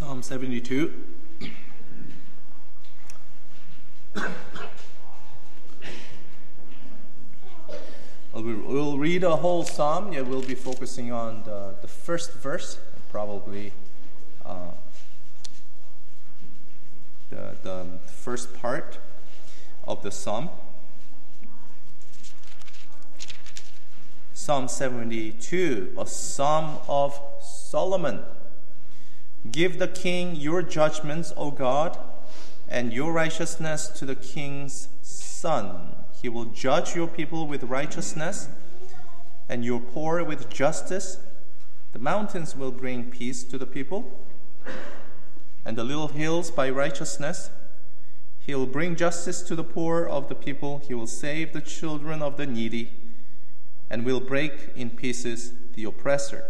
Psalm 72. We- We'll read a whole psalm. Yeah, we'll be focusing on the, the first verse, probably uh, the, the first part of the psalm. Psalm 72, a psalm of Solomon. Give the king your judgments, O God, and your righteousness to the king's son. He will judge your people with righteousness and your poor with justice. The mountains will bring peace to the people, and the little hills by righteousness. He will bring justice to the poor of the people. He will save the children of the needy, and will break in pieces the oppressor.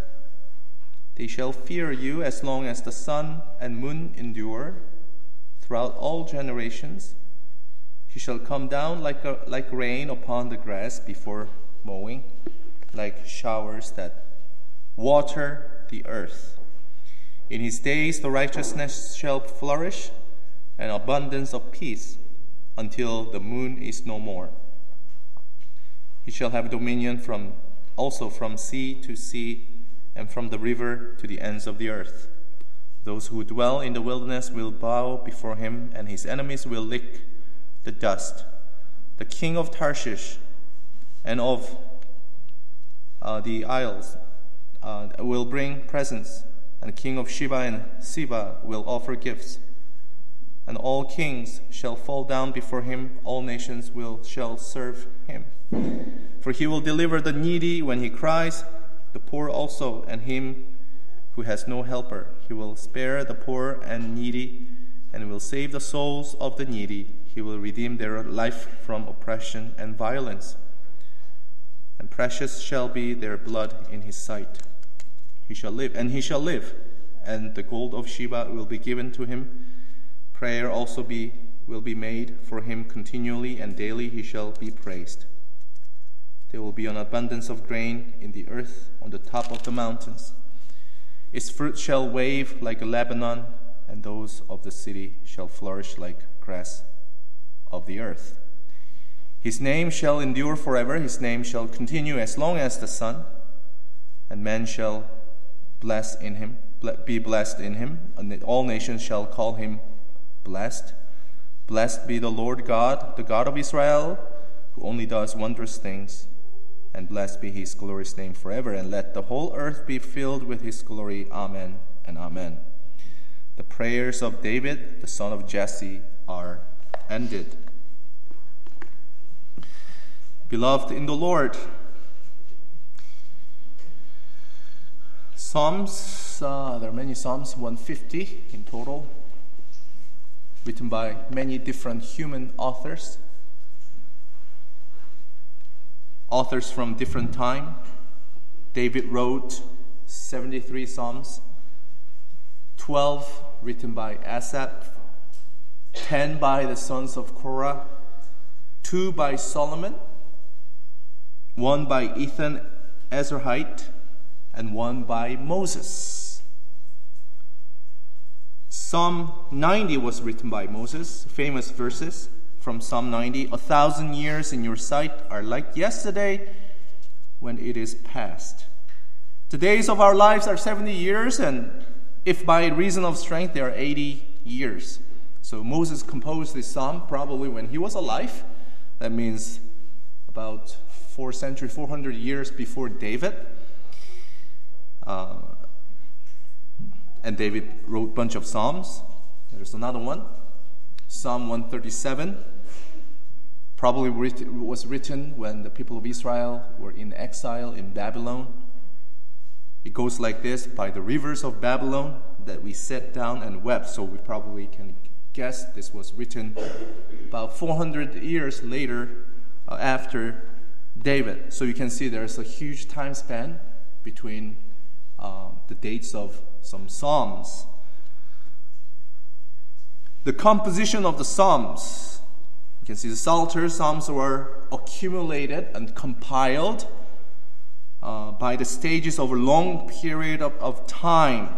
They shall fear you as long as the sun and moon endure, throughout all generations. He shall come down like, a, like rain upon the grass before mowing, like showers that water the earth. In his days the righteousness shall flourish, and abundance of peace, until the moon is no more. He shall have dominion from also from sea to sea, and from the river to the ends of the earth. Those who dwell in the wilderness will bow before him, and his enemies will lick the dust. The king of Tarshish and of uh, the isles uh, will bring presents, and the king of Sheba and Seba will offer gifts. And all kings shall fall down before him, all nations will shall serve him. For he will deliver the needy when he cries, the poor also, and him who has no helper. He will spare the poor and needy, and will save the souls of the needy. He will redeem their life from oppression and violence. And precious shall be their blood in his sight. He shall live, and he shall live, and the gold of Sheba will be given to him. Prayer also be will be made for him continually, and daily he shall be praised. There will be an abundance of grain in the earth on the top of the mountains. Its fruit shall wave like a Lebanon, and those of the city shall flourish like grass of the earth. His name shall endure forever, his name shall continue as long as the sun, and men shall bless in him, be blessed in him, and all nations shall call him blessed. Blessed be the Lord God, the God of Israel, who only does wondrous things and blessed be his glorious name forever, and let the whole earth be filled with his glory. Amen and amen. The prayers of David, the son of Jesse, are ended. Beloved in the Lord, Psalms, uh, there are many Psalms, 150 in total, written by many different human authors authors from different time. David wrote 73 psalms, 12 written by Asaph, 10 by the sons of Korah, 2 by Solomon, 1 by Ethan Ezrahite, and 1 by Moses. Psalm 90 was written by Moses, famous verses from Psalm 90 A thousand years in your sight are like yesterday when it is past. The days of our lives are 70 years, and if by reason of strength, they are 80 years. So Moses composed this psalm probably when he was alive. That means about four century, 400 years before David. Uh, and David wrote a bunch of psalms. There's another one, Psalm 137 probably was written when the people of Israel were in exile in Babylon. It goes like this By the rivers of Babylon that we sat down and wept. So we probably can guess this was written about 400 years later uh, after David. So you can see there's a huge time span between um, the dates of some Psalms. The composition of the Psalms. You can see the Psalter Psalms were accumulated and compiled uh, by the stages over a long period of, of time.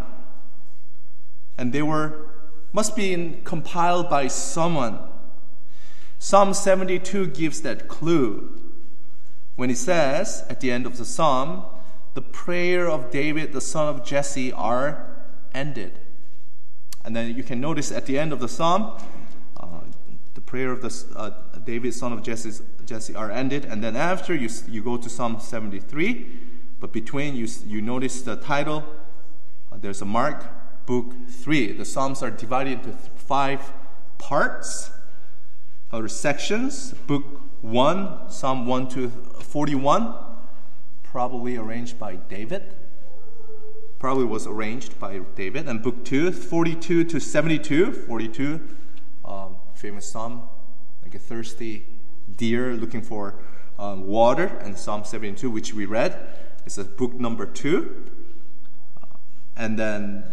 And they were must be in, compiled by someone. Psalm 72 gives that clue when it says at the end of the psalm, the prayer of David, the son of Jesse, are ended. And then you can notice at the end of the psalm, uh, the prayer of the, uh, David, son of Jesse, Jesse, are ended. And then after, you, you go to Psalm 73. But between, you, you notice the title, uh, there's a mark, book 3. The Psalms are divided into five parts or sections. Book 1, Psalm 1 to 41, probably arranged by David. Probably was arranged by David. And book 2, 42 to 72, 42, um, famous psalm, like a thirsty deer looking for um, water, and Psalm 72, which we read, is a book number 2. Uh, and then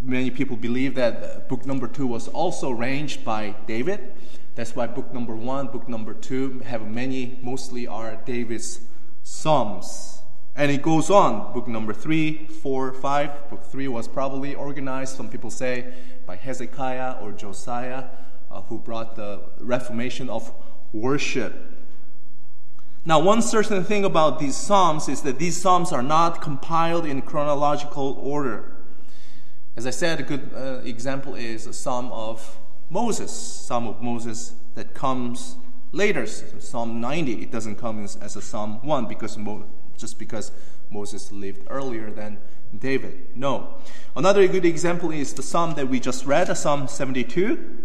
many people believe that book number 2 was also arranged by David. That's why book number 1, book number 2 have many, mostly are David's Psalms. And it goes on. Book number three, four, five. Book three was probably organized, some people say, by Hezekiah or Josiah, uh, who brought the reformation of worship. Now, one certain thing about these Psalms is that these Psalms are not compiled in chronological order. As I said, a good uh, example is a Psalm of Moses, Psalm of Moses that comes later, Psalm 90, it doesn't come as, as a Psalm 1 because Mo, just because Moses lived earlier than David. No. Another good example is the Psalm that we just read, Psalm 72.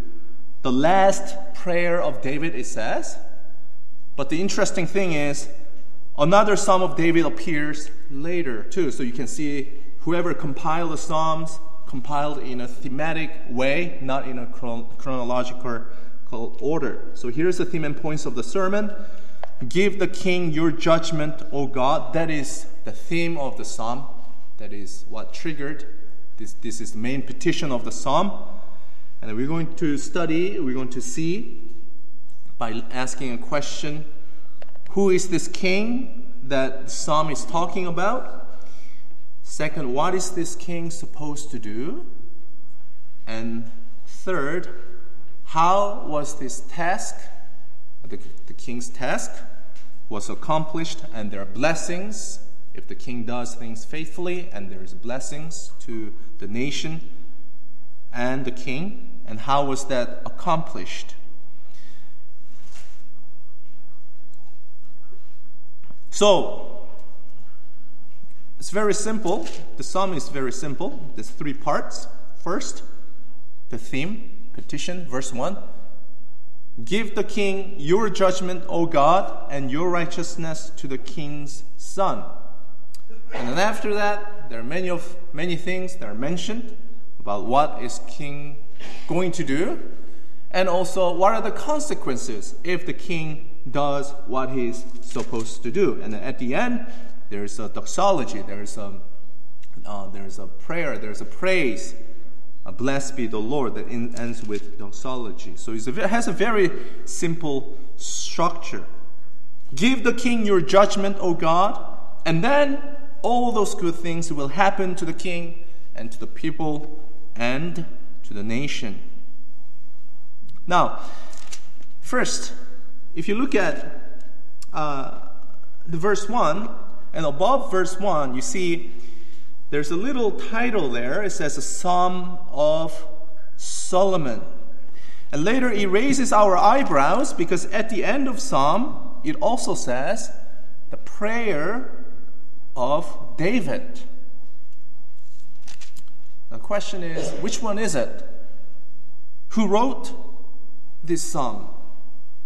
The last prayer of David, it says. But the interesting thing is, another Psalm of David appears later too. So you can see whoever compiled the Psalms compiled in a thematic way, not in a chronological order. So here's the theme and points of the sermon. Give the king your judgment, O God. That is the theme of the psalm. That is what triggered this. This is the main petition of the psalm. And we're going to study, we're going to see by asking a question who is this king that the psalm is talking about? Second, what is this king supposed to do? And third, how was this task, the, the king's task, was accomplished, and there are blessings if the king does things faithfully, and there's blessings to the nation and the king, and how was that accomplished? So, it's very simple. The psalm is very simple. There's three parts. First, the theme petition, verse 1. Give the king your judgment, O God, and your righteousness to the king's son. And then after that, there are many of many things that are mentioned about what is king going to do, and also what are the consequences if the king does what he's supposed to do. And then at the end, there's a doxology, there's a uh, there's a prayer, there's a praise blessed be the Lord, that in, ends with doxology. So it has a very simple structure. Give the king your judgment, O God, and then all those good things will happen to the king and to the people and to the nation. Now, first, if you look at uh, the verse 1, and above verse 1, you see there's a little title there. It says a Psalm of Solomon. And later it raises our eyebrows because at the end of Psalm, it also says the prayer of David. The question is which one is it? Who wrote this psalm?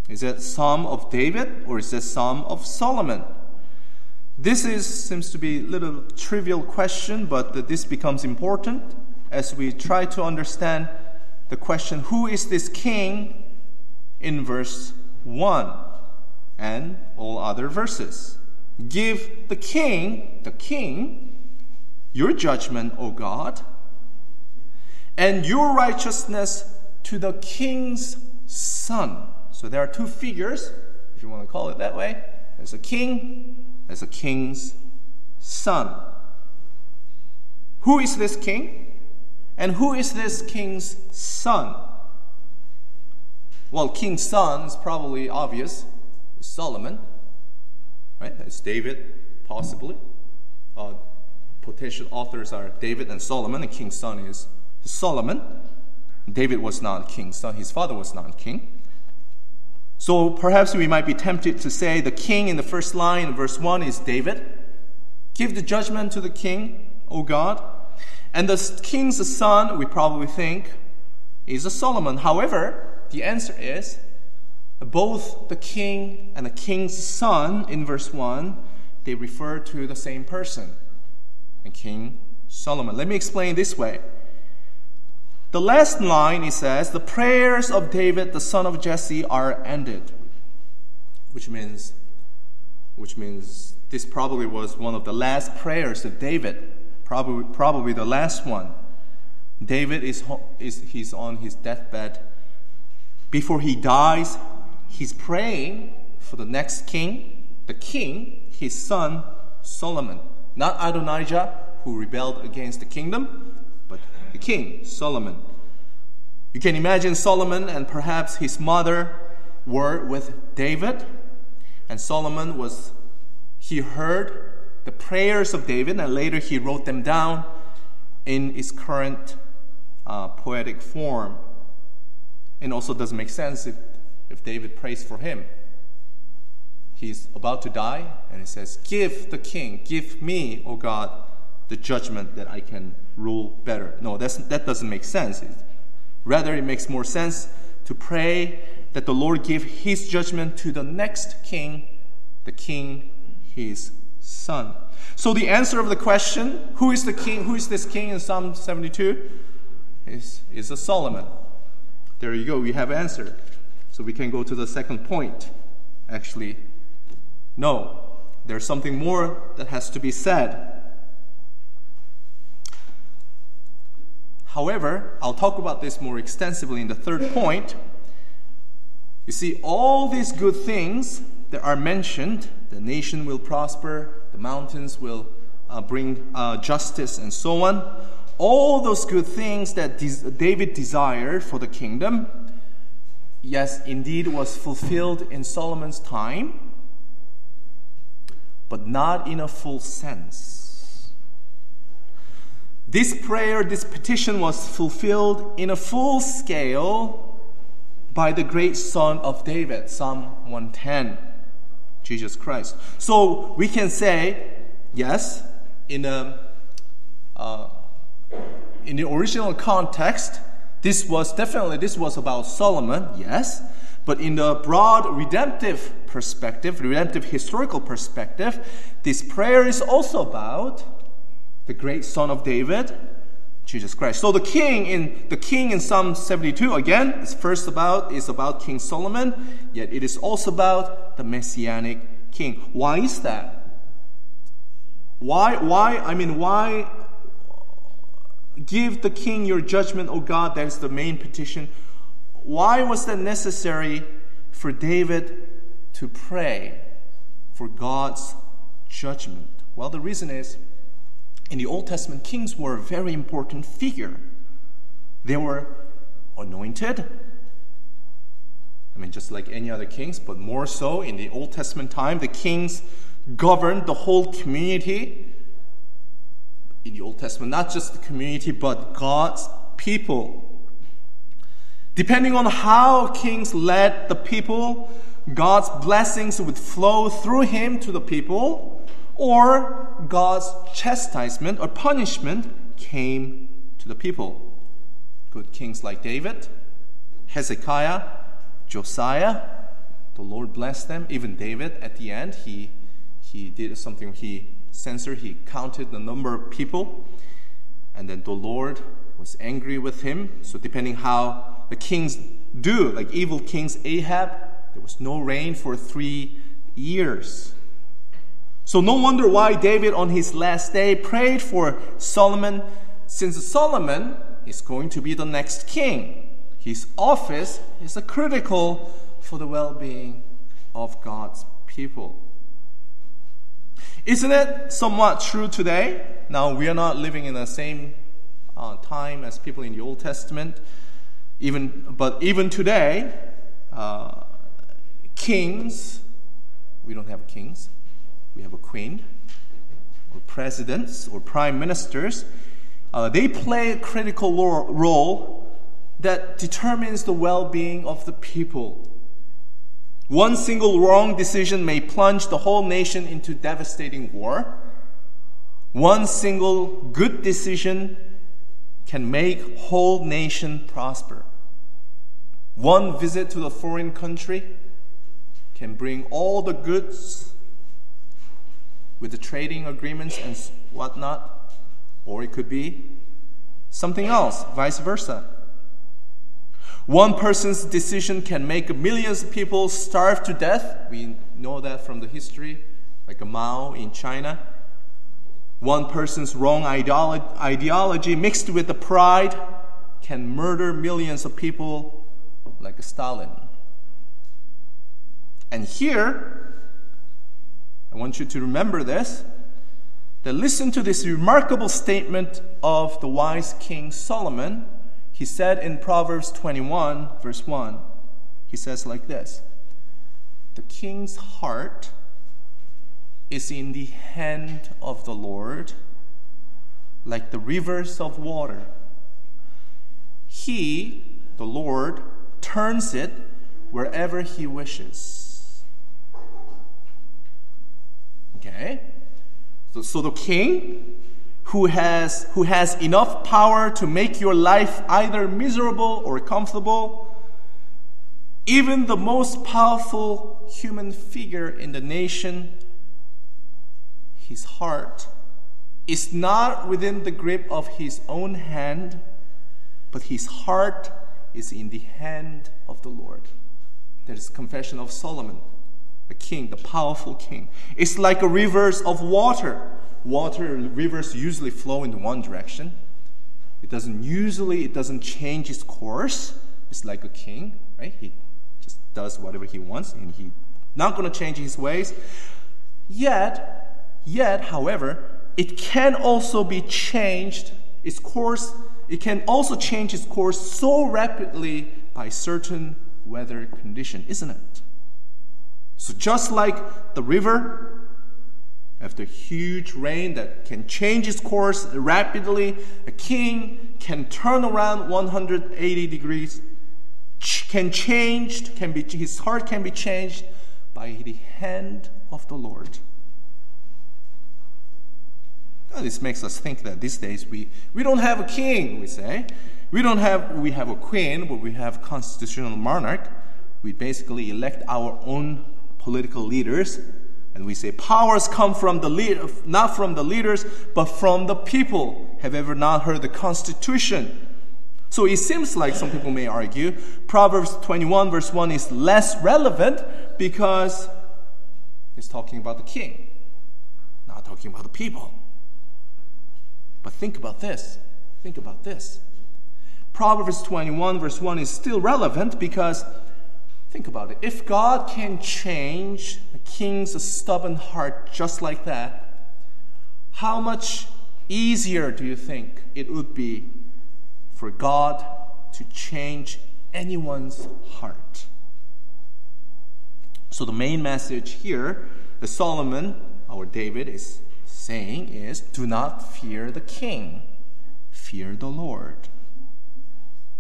Is it Psalm of David or is it Psalm of Solomon? This is, seems to be a little trivial question, but this becomes important as we try to understand the question who is this king in verse 1 and all other verses. Give the king, the king, your judgment, O God, and your righteousness to the king's son. So there are two figures, if you want to call it that way. There's a king as a king's son. Who is this king? And who is this king's son? Well, king's son is probably obvious. it's Solomon, right? It's David, possibly. Uh, potential authors are David and Solomon, and king's son is Solomon. David was not king's son, his father was not king. So perhaps we might be tempted to say the king in the first line, in verse 1, is David. Give the judgment to the king, O God. And the king's son, we probably think, is a Solomon. However, the answer is both the king and the king's son in verse 1, they refer to the same person, the King Solomon. Let me explain this way. The last line, it says, The prayers of David, the son of Jesse, are ended. Which means, which means this probably was one of the last prayers of David, probably, probably the last one. David is, is he's on his deathbed. Before he dies, he's praying for the next king, the king, his son Solomon. Not Adonijah, who rebelled against the kingdom, king, Solomon. You can imagine Solomon and perhaps his mother were with David, and Solomon was, he heard the prayers of David, and later he wrote them down in its current uh, poetic form. And also doesn't make sense if, if David prays for him. He's about to die, and he says, Give the king, give me, O God, the judgment that I can rule better. No, that's, that doesn't make sense. Rather, it makes more sense to pray that the Lord give his judgment to the next king, the king, his son. So the answer of the question, who is the king, who is this king in Psalm 72, is, is a Solomon. There you go, we have answered. So we can go to the second point. Actually, no, there's something more that has to be said. However, I'll talk about this more extensively in the third point. You see, all these good things that are mentioned the nation will prosper, the mountains will uh, bring uh, justice, and so on all those good things that David desired for the kingdom, yes, indeed was fulfilled in Solomon's time, but not in a full sense. This prayer, this petition was fulfilled in a full scale by the great son of David, Psalm 110, Jesus Christ. So we can say, yes, in a uh, in the original context, this was definitely this was about Solomon, yes, but in the broad redemptive perspective, redemptive historical perspective, this prayer is also about the great son of David, Jesus Christ. So the king in the king in Psalm 72 again is first about is about King Solomon, yet it is also about the messianic king. Why is that? Why why I mean why give the king your judgment, O God? That is the main petition. Why was that necessary for David to pray for God's judgment? Well, the reason is in the Old Testament, kings were a very important figure. They were anointed. I mean, just like any other kings, but more so in the Old Testament time, the kings governed the whole community. In the Old Testament, not just the community, but God's people. Depending on how kings led the people, God's blessings would flow through him to the people or God's chastisement or punishment came to the people. Good kings like David, Hezekiah, Josiah, the Lord blessed them. Even David, at the end, he, he did something, he censored, he counted the number of people, and then the Lord was angry with him. So, depending how the kings do, like evil kings Ahab, there was no rain for three years. So, no wonder why David, on his last day, prayed for Solomon, since Solomon is going to be the next king. His office is critical for the well being of God's people. Isn't it somewhat true today? Now, we are not living in the same uh, time as people in the Old Testament. Even, but even today, uh, kings, we don't have kings, we have a queen, or presidents, or prime ministers. Uh, they play a critical role that determines the well being of the people. One single wrong decision may plunge the whole nation into devastating war. One single good decision can make whole nation prosper. One visit to a foreign country can bring all the goods with the trading agreements and whatnot, or it could be something else, vice versa. One person's decision can make millions of people starve to death. We know that from the history, like Mao in China. One person's wrong ideology mixed with the pride can murder millions of people like Stalin. And here, I want you to remember this that listen to this remarkable statement of the wise king Solomon. He said in Proverbs 21, verse 1, he says like this The king's heart is in the hand of the Lord, like the rivers of water. He, the Lord, turns it wherever He wishes. Okay? So, so the king who has, who has enough power to make your life either miserable or comfortable, even the most powerful human figure in the nation his heart is not within the grip of his own hand, but his heart is in the hand of the Lord. That is confession of Solomon, the king, the powerful king. It's like a rivers of water. Water rivers usually flow in one direction. It doesn't usually it doesn't change its course. It's like a king, right? He just does whatever he wants and he not going to change his ways. Yet Yet, however, it can also be changed, its course, it can also change its course so rapidly by certain weather condition, isn't it? So just like the river, after huge rain that can change its course rapidly, a king can turn around 180 degrees, can change, can be, his heart can be changed by the hand of the Lord. This makes us think that these days we, we don't have a king, we say. We don't have, we have a queen, but we have constitutional monarch. We basically elect our own political leaders. And we say powers come from the lead, not from the leaders, but from the people. Have ever not heard the Constitution? So it seems like some people may argue Proverbs 21 verse 1 is less relevant because it's talking about the king, not talking about the people. But think about this. Think about this. Proverbs 21, verse 1 is still relevant because think about it. If God can change a king's stubborn heart just like that, how much easier do you think it would be for God to change anyone's heart? So, the main message here, that Solomon, our David, is saying is do not fear the king, fear the Lord.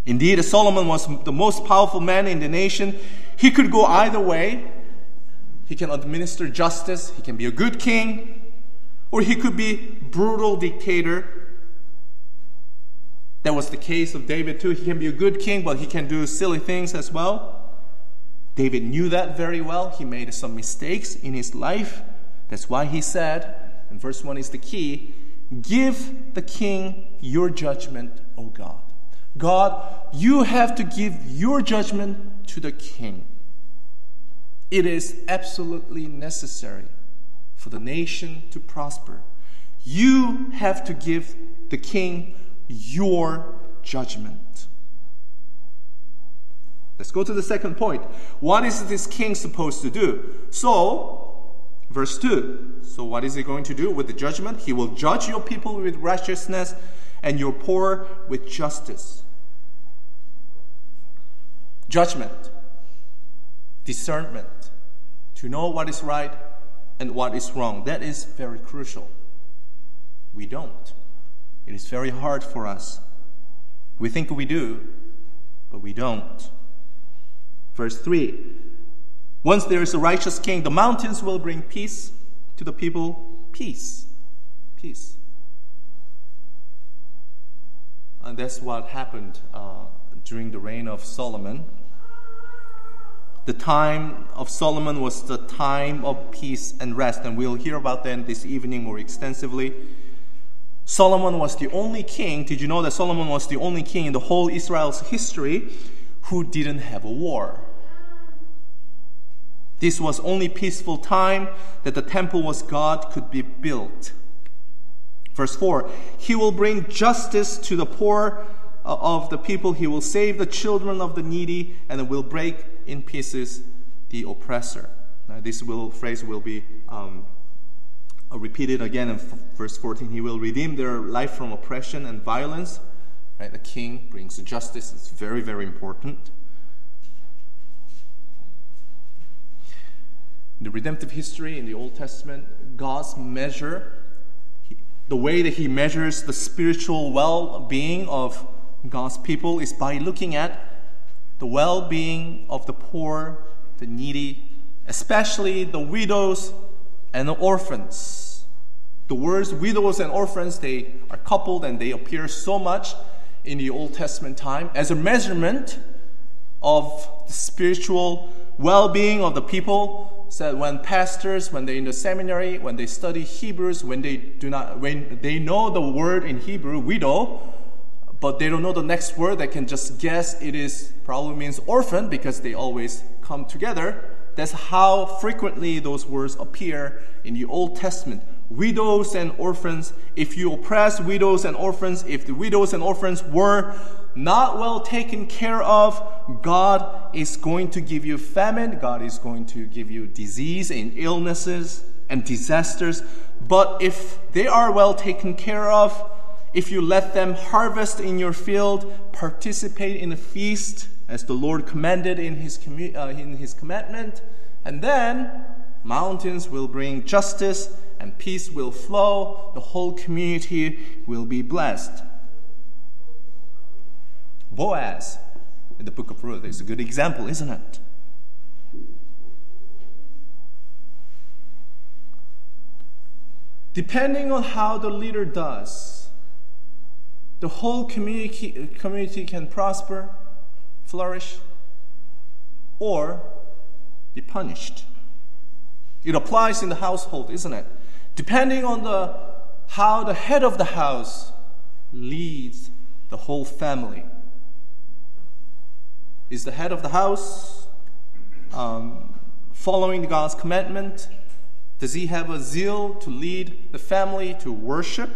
Indeed, Solomon was the most powerful man in the nation. He could go either way. He can administer justice, he can be a good king, or he could be brutal dictator. That was the case of David too. He can be a good king, but he can do silly things as well. David knew that very well. He made some mistakes in his life. That's why he said, and verse 1 is the key give the king your judgment, O God. God, you have to give your judgment to the king. It is absolutely necessary for the nation to prosper. You have to give the king your judgment. Let's go to the second point. What is this king supposed to do? So, Verse 2 So, what is he going to do with the judgment? He will judge your people with righteousness and your poor with justice. Judgment, discernment, to know what is right and what is wrong. That is very crucial. We don't. It is very hard for us. We think we do, but we don't. Verse 3 Once there is a righteous king, the mountains will bring peace to the people. Peace. Peace. And that's what happened uh, during the reign of Solomon. The time of Solomon was the time of peace and rest, and we'll hear about that this evening more extensively. Solomon was the only king. Did you know that Solomon was the only king in the whole Israel's history who didn't have a war? This was only peaceful time that the temple was God could be built. Verse 4 He will bring justice to the poor of the people, He will save the children of the needy, and will break in pieces the oppressor. Now, this will, phrase will be um, uh, repeated again in verse 14. He will redeem their life from oppression and violence. Right? The king brings justice. It's very, very important. In the redemptive history in the Old Testament, God's measure, the way that He measures the spiritual well being of God's people is by looking at the well being of the poor, the needy, especially the widows and the orphans. The words widows and orphans, they are coupled and they appear so much in the Old Testament time as a measurement of the spiritual well being of the people. Said so when pastors, when they're in the seminary, when they study Hebrews, when they do not, when they know the word in Hebrew, widow, but they don't know the next word, they can just guess it is probably means orphan because they always come together. That's how frequently those words appear in the Old Testament widows and orphans, if you oppress widows and orphans, if the widows and orphans were not well taken care of, God is going to give you famine, God is going to give you disease and illnesses and disasters. But if they are well taken care of, if you let them harvest in your field, participate in a feast as the Lord commanded in his, commu- uh, in his commandment, and then mountains will bring justice and peace will flow, the whole community will be blessed. Boaz in the book of Ruth is a good example, isn't it? Depending on how the leader does, the whole community, community can prosper, flourish, or be punished. It applies in the household, isn't it? depending on the, how the head of the house leads the whole family. Is the head of the house um, following God's commandment? Does he have a zeal to lead the family to worship?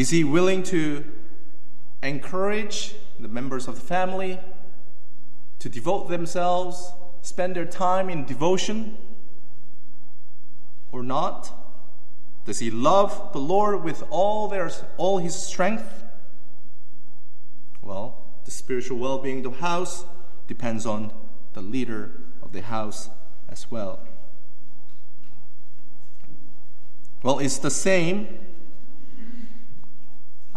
Is he willing to encourage the members of the family to devote themselves, spend their time in devotion? or not? Does he love the Lord with all their all his strength? Well, the spiritual well-being of the house depends on the leader of the house as well. Well, it's the same.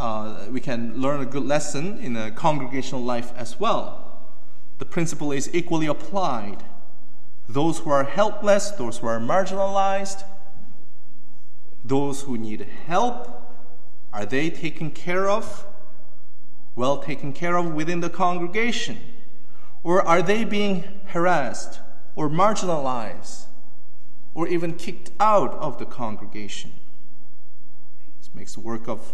Uh, we can learn a good lesson in a congregational life as well. The principle is equally applied those who are helpless, those who are marginalized, those who need help, are they taken care of? Well taken care of within the congregation? Or are they being harassed or marginalized or even kicked out of the congregation? This makes the work of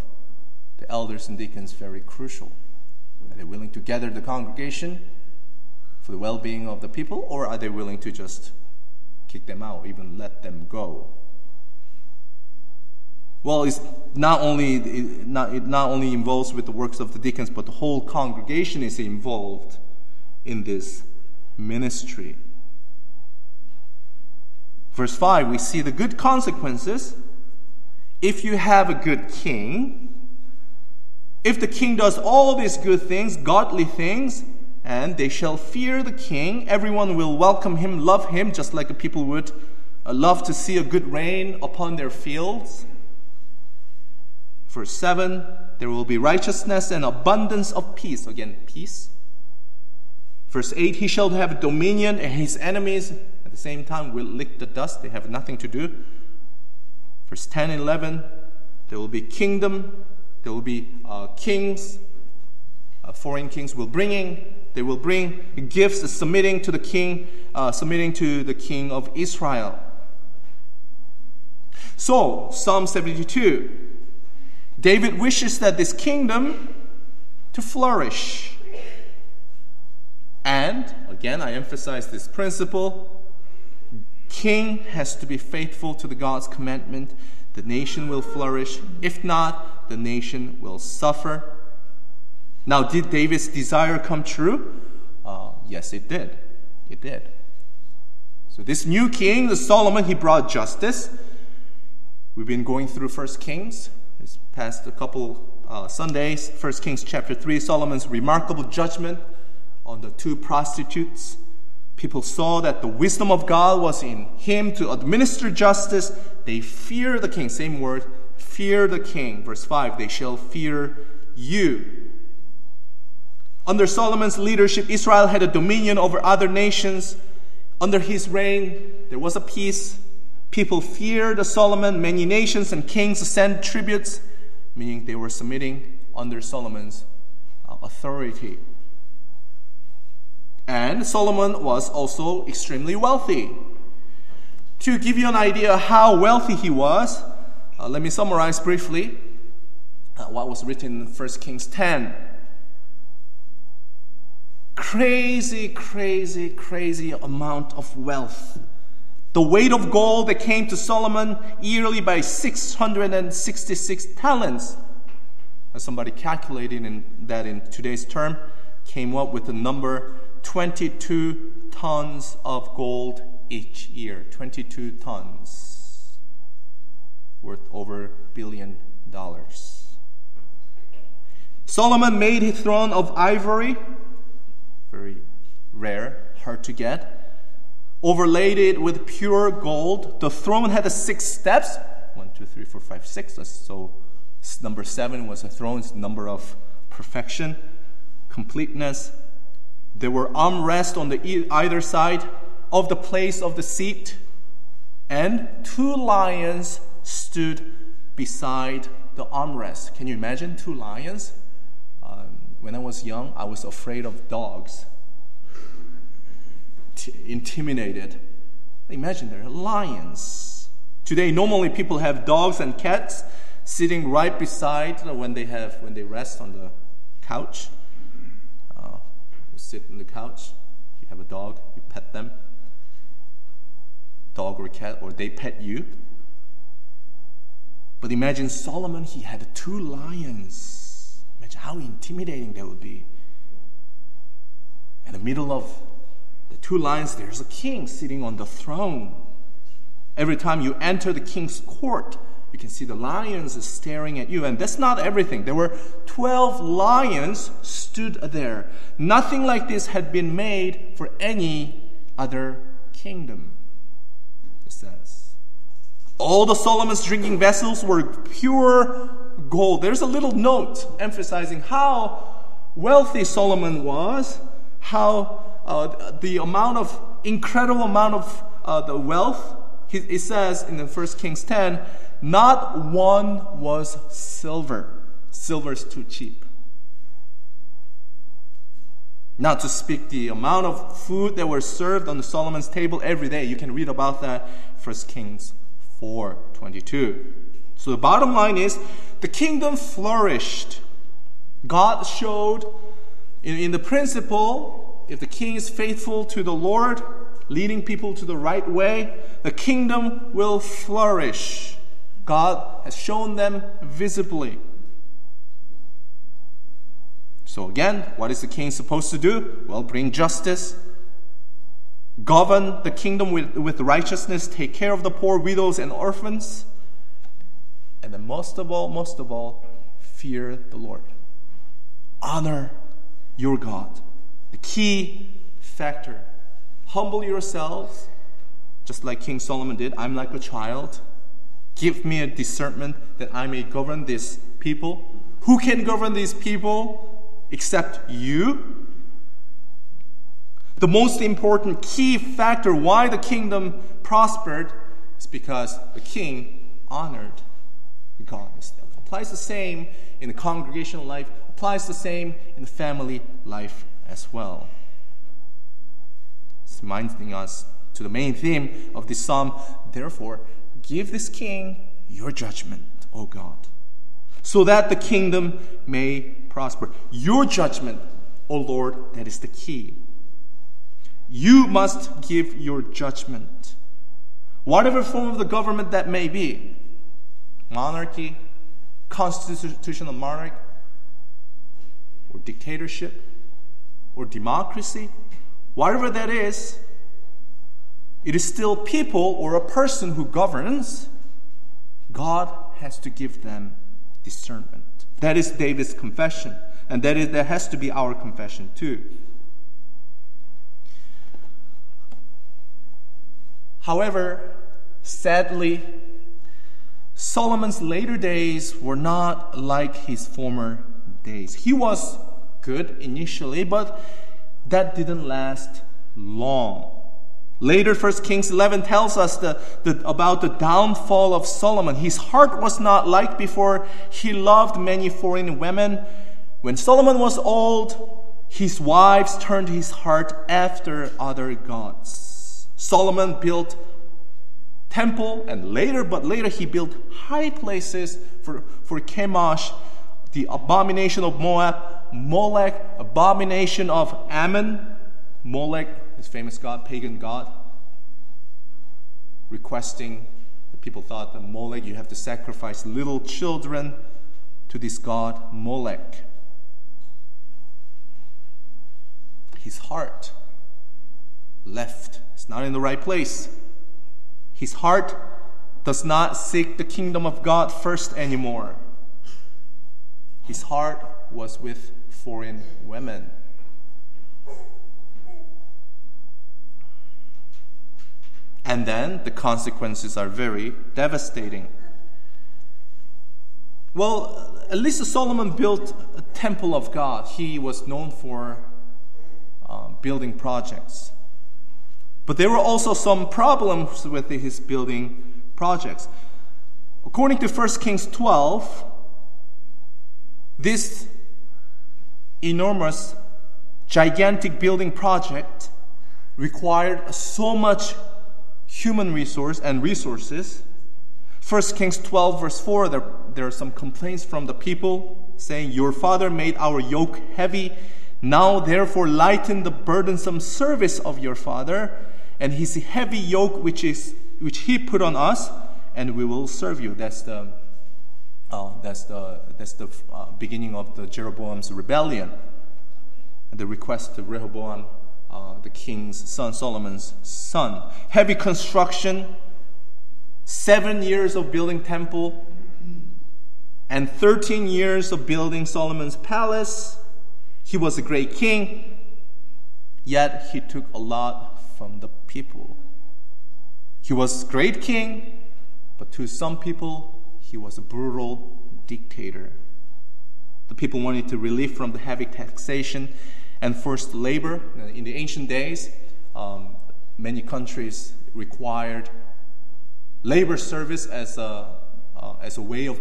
the elders and deacons very crucial. Are they willing to gather the congregation for the well being of the people, or are they willing to just kick them out, even let them go? Well, it's not only it not, it not only involves with the works of the deacons, but the whole congregation is involved in this ministry. Verse 5, we see the good consequences if you have a good king, if the king does all these good things, godly things, and they shall fear the king, everyone will welcome him, love him, just like the people would uh, love to see a good rain upon their fields. Verse 7 there will be righteousness and abundance of peace. Again, peace. Verse 8 He shall have dominion, and his enemies at the same time will lick the dust. They have nothing to do. Verse 10 and 11 There will be kingdom, there will be uh, kings, uh, foreign kings will bring in, They will bring gifts submitting to the king, uh, submitting to the king of Israel. So, Psalm 72 David wishes that this kingdom to flourish. And, again, I emphasize this principle king has to be faithful to the God's commandment. The nation will flourish. If not, the nation will suffer. Now, did David's desire come true? Uh, yes, it did. It did. So, this new king, Solomon, he brought justice. We've been going through First Kings this past a couple uh, Sundays. First Kings chapter three, Solomon's remarkable judgment on the two prostitutes. People saw that the wisdom of God was in him to administer justice. They fear the king. Same word, fear the king. Verse 5 They shall fear you. Under Solomon's leadership, Israel had a dominion over other nations. Under his reign, there was a peace. People feared Solomon. Many nations and kings sent tributes, meaning they were submitting under Solomon's uh, authority. And Solomon was also extremely wealthy. To give you an idea how wealthy he was, uh, let me summarize briefly uh, what was written in 1 Kings 10 crazy, crazy, crazy amount of wealth. The weight of gold that came to Solomon yearly by 666 talents. As somebody calculated in, that in today's term, came up with the number 22 tons of gold each year. 22 tons, worth over billion dollars. Solomon made his throne of ivory, very rare, hard to get overlaid it with pure gold. The throne had six steps one, two, three, four, five, six. So number seven was a throne's number of perfection, completeness. There were armrests on the either side of the place of the seat, and two lions stood beside the armrest. Can you imagine two lions? Um, when I was young, I was afraid of dogs intimidated. Imagine there are lions. Today, normally people have dogs and cats sitting right beside when they have when they rest on the couch. Uh, you sit on the couch. You have a dog. You pet them. Dog or cat, or they pet you. But imagine Solomon. He had two lions. Imagine how intimidating that would be. In the middle of the two lions, there's a king sitting on the throne. Every time you enter the king's court, you can see the lions staring at you. And that's not everything. There were 12 lions stood there. Nothing like this had been made for any other kingdom, it says. All the Solomon's drinking vessels were pure gold. There's a little note emphasizing how wealthy Solomon was, how uh, the amount of incredible amount of uh, the wealth. It says in the First Kings 10, not one was silver. Silver is too cheap. Not to speak the amount of food that were served on the Solomon's table every day. You can read about that First Kings 4 22. So the bottom line is the kingdom flourished. God showed in, in the principle if the king is faithful to the Lord, leading people to the right way, the kingdom will flourish. God has shown them visibly. So, again, what is the king supposed to do? Well, bring justice, govern the kingdom with, with righteousness, take care of the poor, widows, and orphans. And then most of all, most of all, fear the Lord. Honor your God. The key factor. Humble yourselves, just like King Solomon did. I'm like a child. Give me a discernment that I may govern this people. Who can govern these people except you? The most important key factor why the kingdom prospered is because the king honored God. It applies the same in the congregational life, applies the same in the family life as well. It's reminding us to the main theme of this psalm. Therefore, give this king your judgment, O God, so that the kingdom may prosper. Your judgment, O Lord, that is the key. You must give your judgment. Whatever form of the government that may be monarchy, constitutional monarch, or dictatorship, or democracy, whatever that is, it is still people or a person who governs. God has to give them discernment. That is David's confession, and that, is, that has to be our confession too. However, sadly, Solomon's later days were not like his former days. He was good initially, but that didn't last long. Later, 1 Kings 11 tells us the, the, about the downfall of Solomon. His heart was not like before. He loved many foreign women. When Solomon was old, his wives turned his heart after other gods. Solomon built temple and later, but later he built high places for, for Chemosh, the abomination of Moab, Molech, abomination of Ammon, Molech, his famous god, pagan god, requesting, that people thought that Molech, you have to sacrifice little children to this god, Molech. His heart left, it's not in the right place. His heart does not seek the kingdom of God first anymore. His heart was with foreign women. And then the consequences are very devastating. Well, at least Solomon built a temple of God. He was known for uh, building projects. But there were also some problems with his building projects. According to 1 Kings 12, this enormous, gigantic building project required so much human resource and resources. 1 Kings 12, verse 4, there, there are some complaints from the people saying, Your father made our yoke heavy. Now, therefore, lighten the burdensome service of your father and his heavy yoke which, is, which he put on us, and we will serve you. That's the, uh, that's the, that's the uh, beginning of the Jeroboam's rebellion. And The request of Rehoboam uh, the king's son, Solomon's son. Heavy construction, seven years of building temple, and 13 years of building Solomon's palace. He was a great king, yet he took a lot from the people. He was a great king, but to some people, he was a brutal dictator. The people wanted to relief from the heavy taxation and forced labor. In the ancient days, um, many countries required labor service as a, uh, as a way of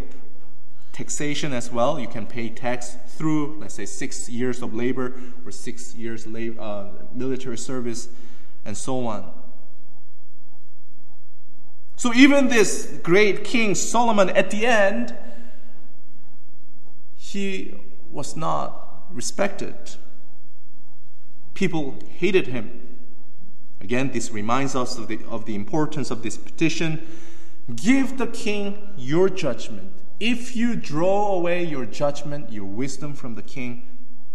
taxation as well. You can pay tax through, let's say, six years of labor or six years lab- uh, military service, and so on. So even this great king Solomon, at the end, he was not respected People hated him. Again, this reminds us of the, of the importance of this petition. Give the king your judgment. If you draw away your judgment, your wisdom from the king,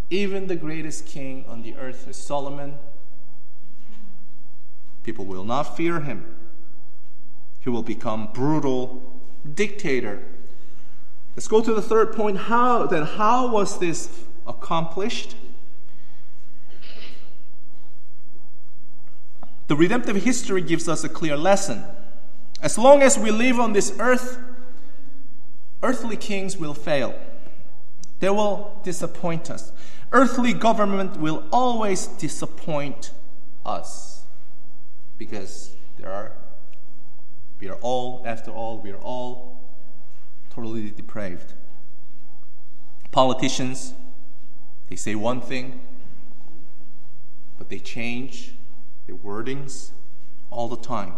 even the greatest king on the earth is Solomon, people will not fear him. He will become brutal dictator. Let's go to the third point. How then how was this accomplished? The redemptive history gives us a clear lesson. As long as we live on this earth, earthly kings will fail. They will disappoint us. Earthly government will always disappoint us because there are we are all after all we are all totally depraved. Politicians they say one thing but they change their wordings all the time.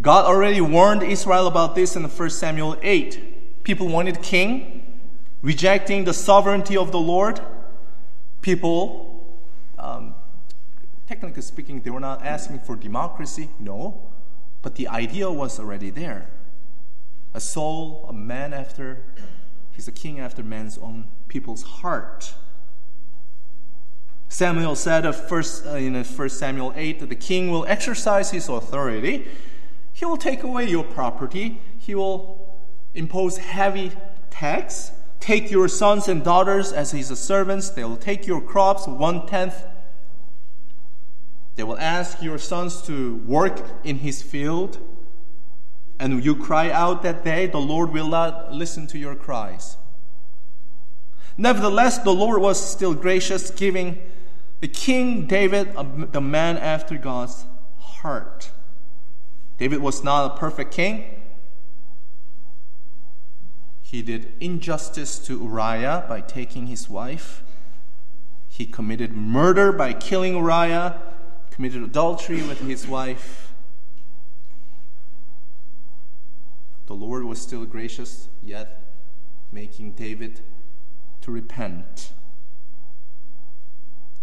God already warned Israel about this in 1 Samuel 8. People wanted king, rejecting the sovereignty of the Lord. People, um, technically speaking, they were not asking for democracy, no, but the idea was already there. A Saul, a man after, he's a king after man's own people's heart. Samuel said of first, uh, in 1 Samuel 8 that the king will exercise his authority. He will take away your property. He will impose heavy tax. Take your sons and daughters as his servants. They will take your crops one tenth. They will ask your sons to work in his field. And you cry out that day, the Lord will not listen to your cries. Nevertheless, the Lord was still gracious, giving the King David, the man after God's heart. David was not a perfect king. He did injustice to Uriah by taking his wife. He committed murder by killing Uriah, committed adultery with his wife. The Lord was still gracious, yet making David to repent.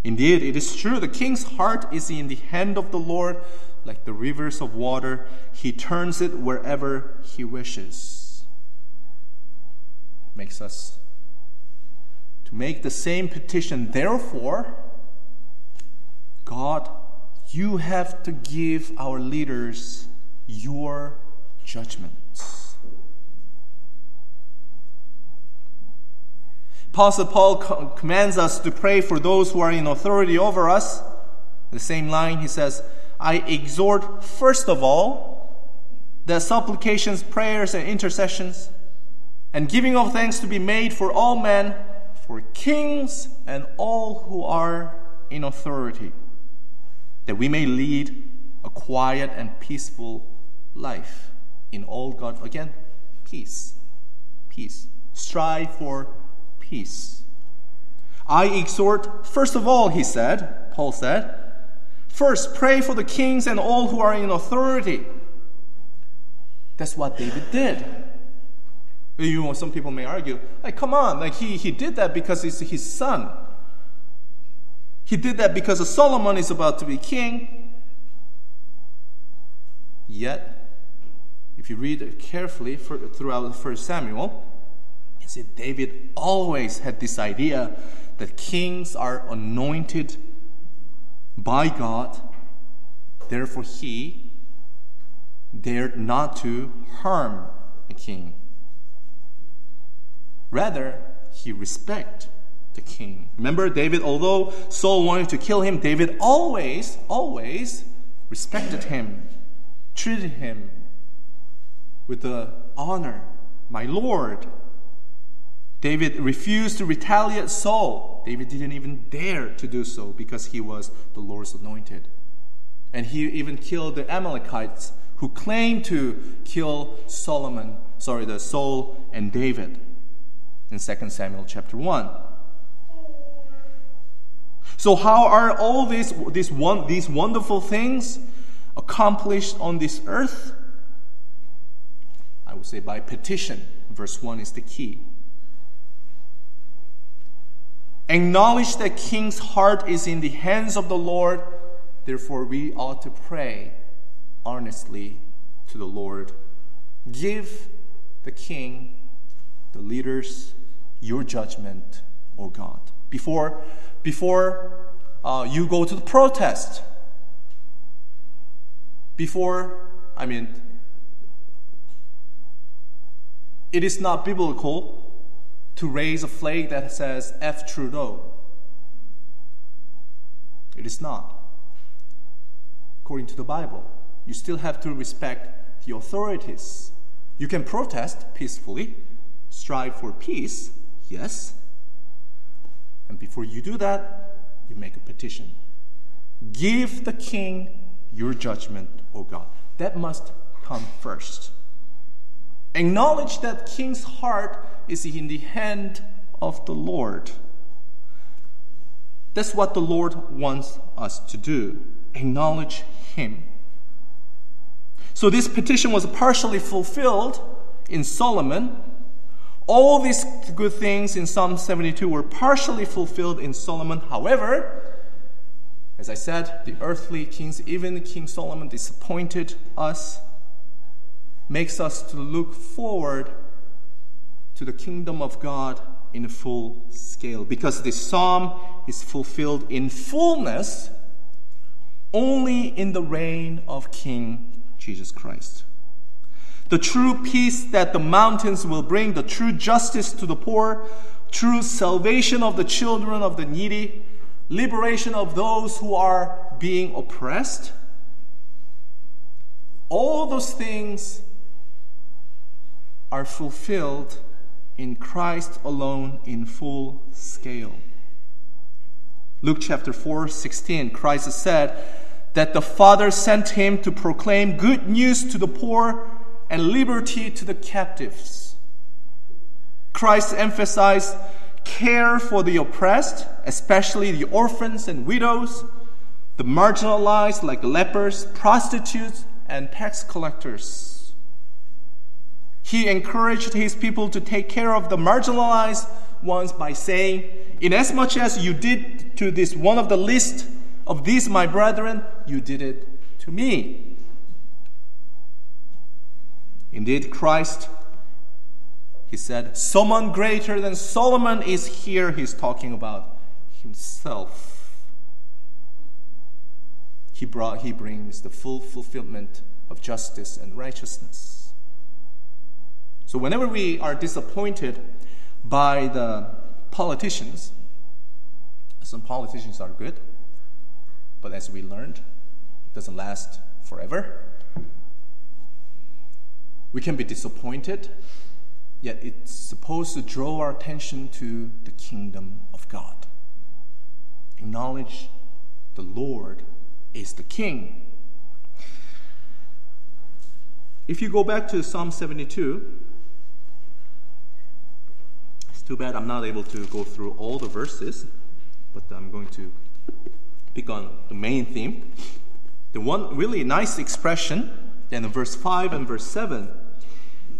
Indeed, it is true, the king's heart is in the hand of the Lord, like the rivers of water. He turns it wherever he wishes. It makes us to make the same petition. Therefore, God, you have to give our leaders your judgments. Apostle Paul commands us to pray for those who are in authority over us. The same line, he says, I exhort first of all that supplications, prayers, and intercessions, and giving of thanks to be made for all men, for kings, and all who are in authority, that we may lead a quiet and peaceful life in all God. Again, peace. Peace. Strive for peace. I exhort, first of all, he said, Paul said, first pray for the kings and all who are in authority. That's what David did. You know, some people may argue, like, come on, like he, he did that because he's his son. He did that because Solomon is about to be king. Yet, if you read carefully for, throughout First Samuel, you see, David always had this idea that kings are anointed by God, therefore, he dared not to harm a king. Rather, he respect the king. Remember, David, although Saul wanted to kill him, David always, always respected him, treated him with the honor, my Lord, David refused to retaliate Saul. David didn't even dare to do so because he was the Lord's anointed. And he even killed the Amalekites who claimed to kill Solomon, sorry, the Saul and David in 2 Samuel chapter 1. So how are all these, these, one, these wonderful things accomplished on this earth? I would say by petition. Verse 1 is the key. Acknowledge that king's heart is in the hands of the Lord. Therefore, we ought to pray earnestly to the Lord. Give the king, the leaders, your judgment, O God. Before, before uh, you go to the protest, before, I mean, It is not biblical to raise a flag that says F. Trudeau. It is not. According to the Bible, you still have to respect the authorities. You can protest peacefully, strive for peace, yes. And before you do that, you make a petition. Give the king your judgment, O God. That must come first. Acknowledge that king's heart is in the hand of the Lord. That's what the Lord wants us to do. Acknowledge him. So this petition was partially fulfilled in Solomon. All these good things in Psalm 72 were partially fulfilled in Solomon. However, as I said, the earthly kings, even King Solomon, disappointed us, makes us to look forward to the kingdom of God in full scale. Because this psalm is fulfilled in fullness only in the reign of King Jesus Christ. The true peace that the mountains will bring, the true justice to the poor, true salvation of the children of the needy, liberation of those who are being oppressed. All those things are fulfilled in Christ alone in full scale. Luke chapter 4 16, Christ said that the Father sent him to proclaim good news to the poor and liberty to the captives. Christ emphasized care for the oppressed, especially the orphans and widows, the marginalized like lepers, prostitutes, and tax collectors. He encouraged his people to take care of the marginalized ones by saying, Inasmuch as you did to this one of the least of these my brethren, you did it to me. Indeed, Christ he said, Someone greater than Solomon is here. He's talking about himself. He, brought, he brings the full fulfillment of justice and righteousness. So, whenever we are disappointed by the politicians, some politicians are good, but as we learned, it doesn't last forever. We can be disappointed yet it's supposed to draw our attention to the kingdom of God. Acknowledge the Lord is the King. If you go back to Psalm 72, it's too bad I'm not able to go through all the verses, but I'm going to pick on the main theme. The one really nice expression in verse 5 and verse 7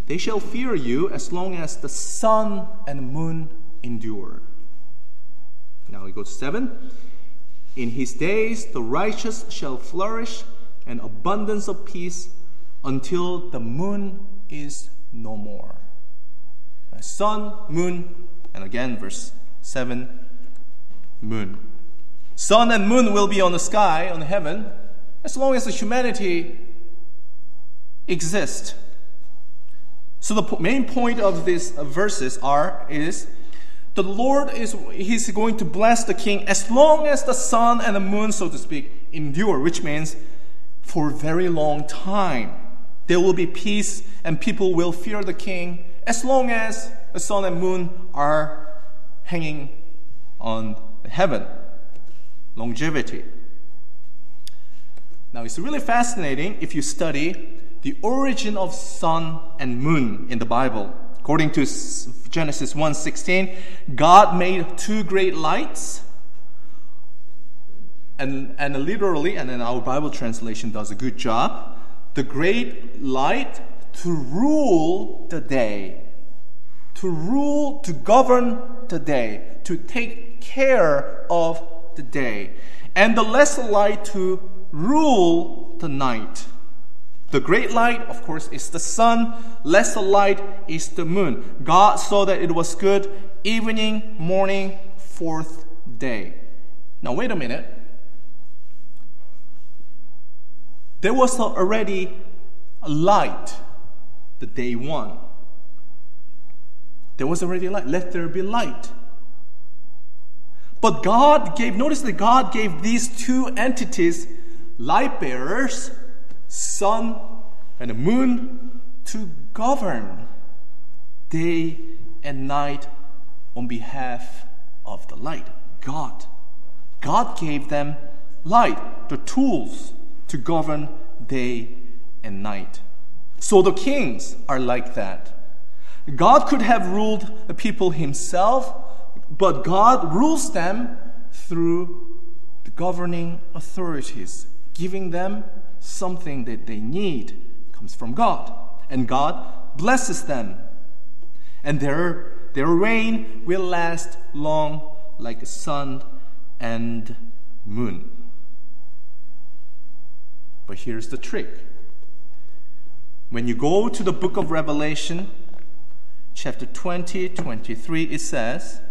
they shall fear you as long as the sun and moon endure. Now we go to 7. In his days the righteous shall flourish and abundance of peace until the moon is no more. sun, moon, and again, verse 7 moon. Sun and moon will be on the sky, on heaven, as long as the humanity exists. So the main point of these verses are is the Lord is he's going to bless the king as long as the sun and the moon, so to speak, endure, which means for a very long time. There will be peace and people will fear the king as long as the sun and moon are hanging on heaven. Longevity. Now it's really fascinating if you study the origin of sun and moon in the Bible. According to Genesis 1:16, God made two great lights. And, and literally, and then our Bible translation does a good job, the great light to rule the day, to rule, to govern the day, to take care of the day, and the lesser light to rule the night. The great light, of course, is the sun. Lesser light is the moon. God saw that it was good. Evening, morning, fourth day. Now, wait a minute. There was already a light the day one. There was already light. Let there be light. But God gave, notice that God gave these two entities, light bearers, sun and the moon, to govern day and night on behalf of the light. God. God gave them light, the tools to govern day and night. So the kings are like that. God could have ruled the people himself, but God rules them through the governing authorities, giving them something that they need comes from God. And God blesses them. And their, their reign will last long like the sun and moon. But here's the trick. When you go to the book of Revelation, chapter 20, 23, it says,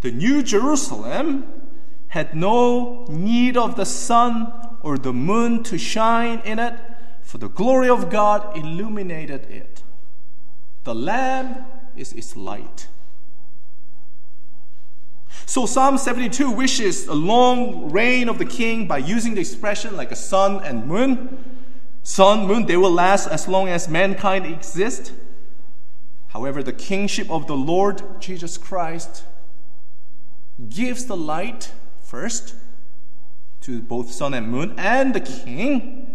The New Jerusalem had no need of the sun or the moon to shine in it, for the glory of God illuminated it. The Lamb is its light. So Psalm 72 wishes a long reign of the king by using the expression like a sun and moon. Sun, moon, they will last as long as mankind exists. However, the kingship of the Lord Jesus Christ gives the light first to both sun and moon and the king.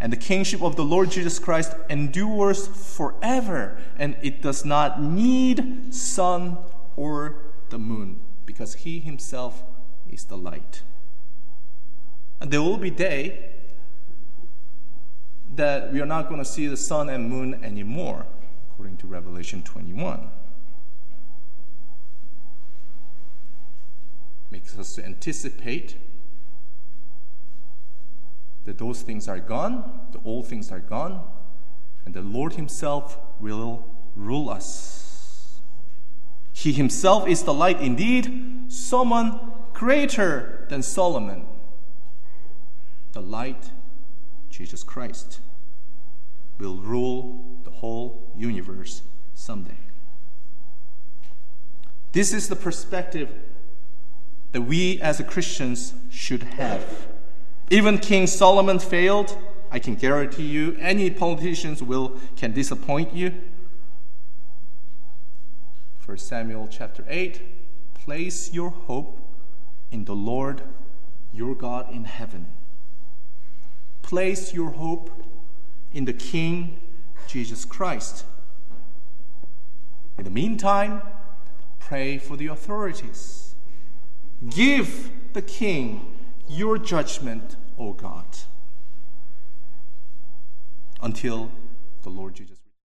And the kingship of the Lord Jesus Christ endures forever, and it does not need sun or the moon because he himself is the light. And there will be day that we are not going to see the sun and moon anymore, according to Revelation 21. Makes us to anticipate that those things are gone, the old things are gone, and the Lord Himself will rule us. He Himself is the light indeed, someone greater than Solomon. The light, Jesus Christ, will rule the whole universe someday. This is the perspective that we as Christians should have. Even King Solomon failed. I can guarantee you, any politicians will can disappoint you. 1 Samuel chapter 8 Place your hope in the Lord your God in heaven. Place your hope in the King Jesus Christ. In the meantime, pray for the authorities. Give the King your judgment, O God, until the Lord Jesus.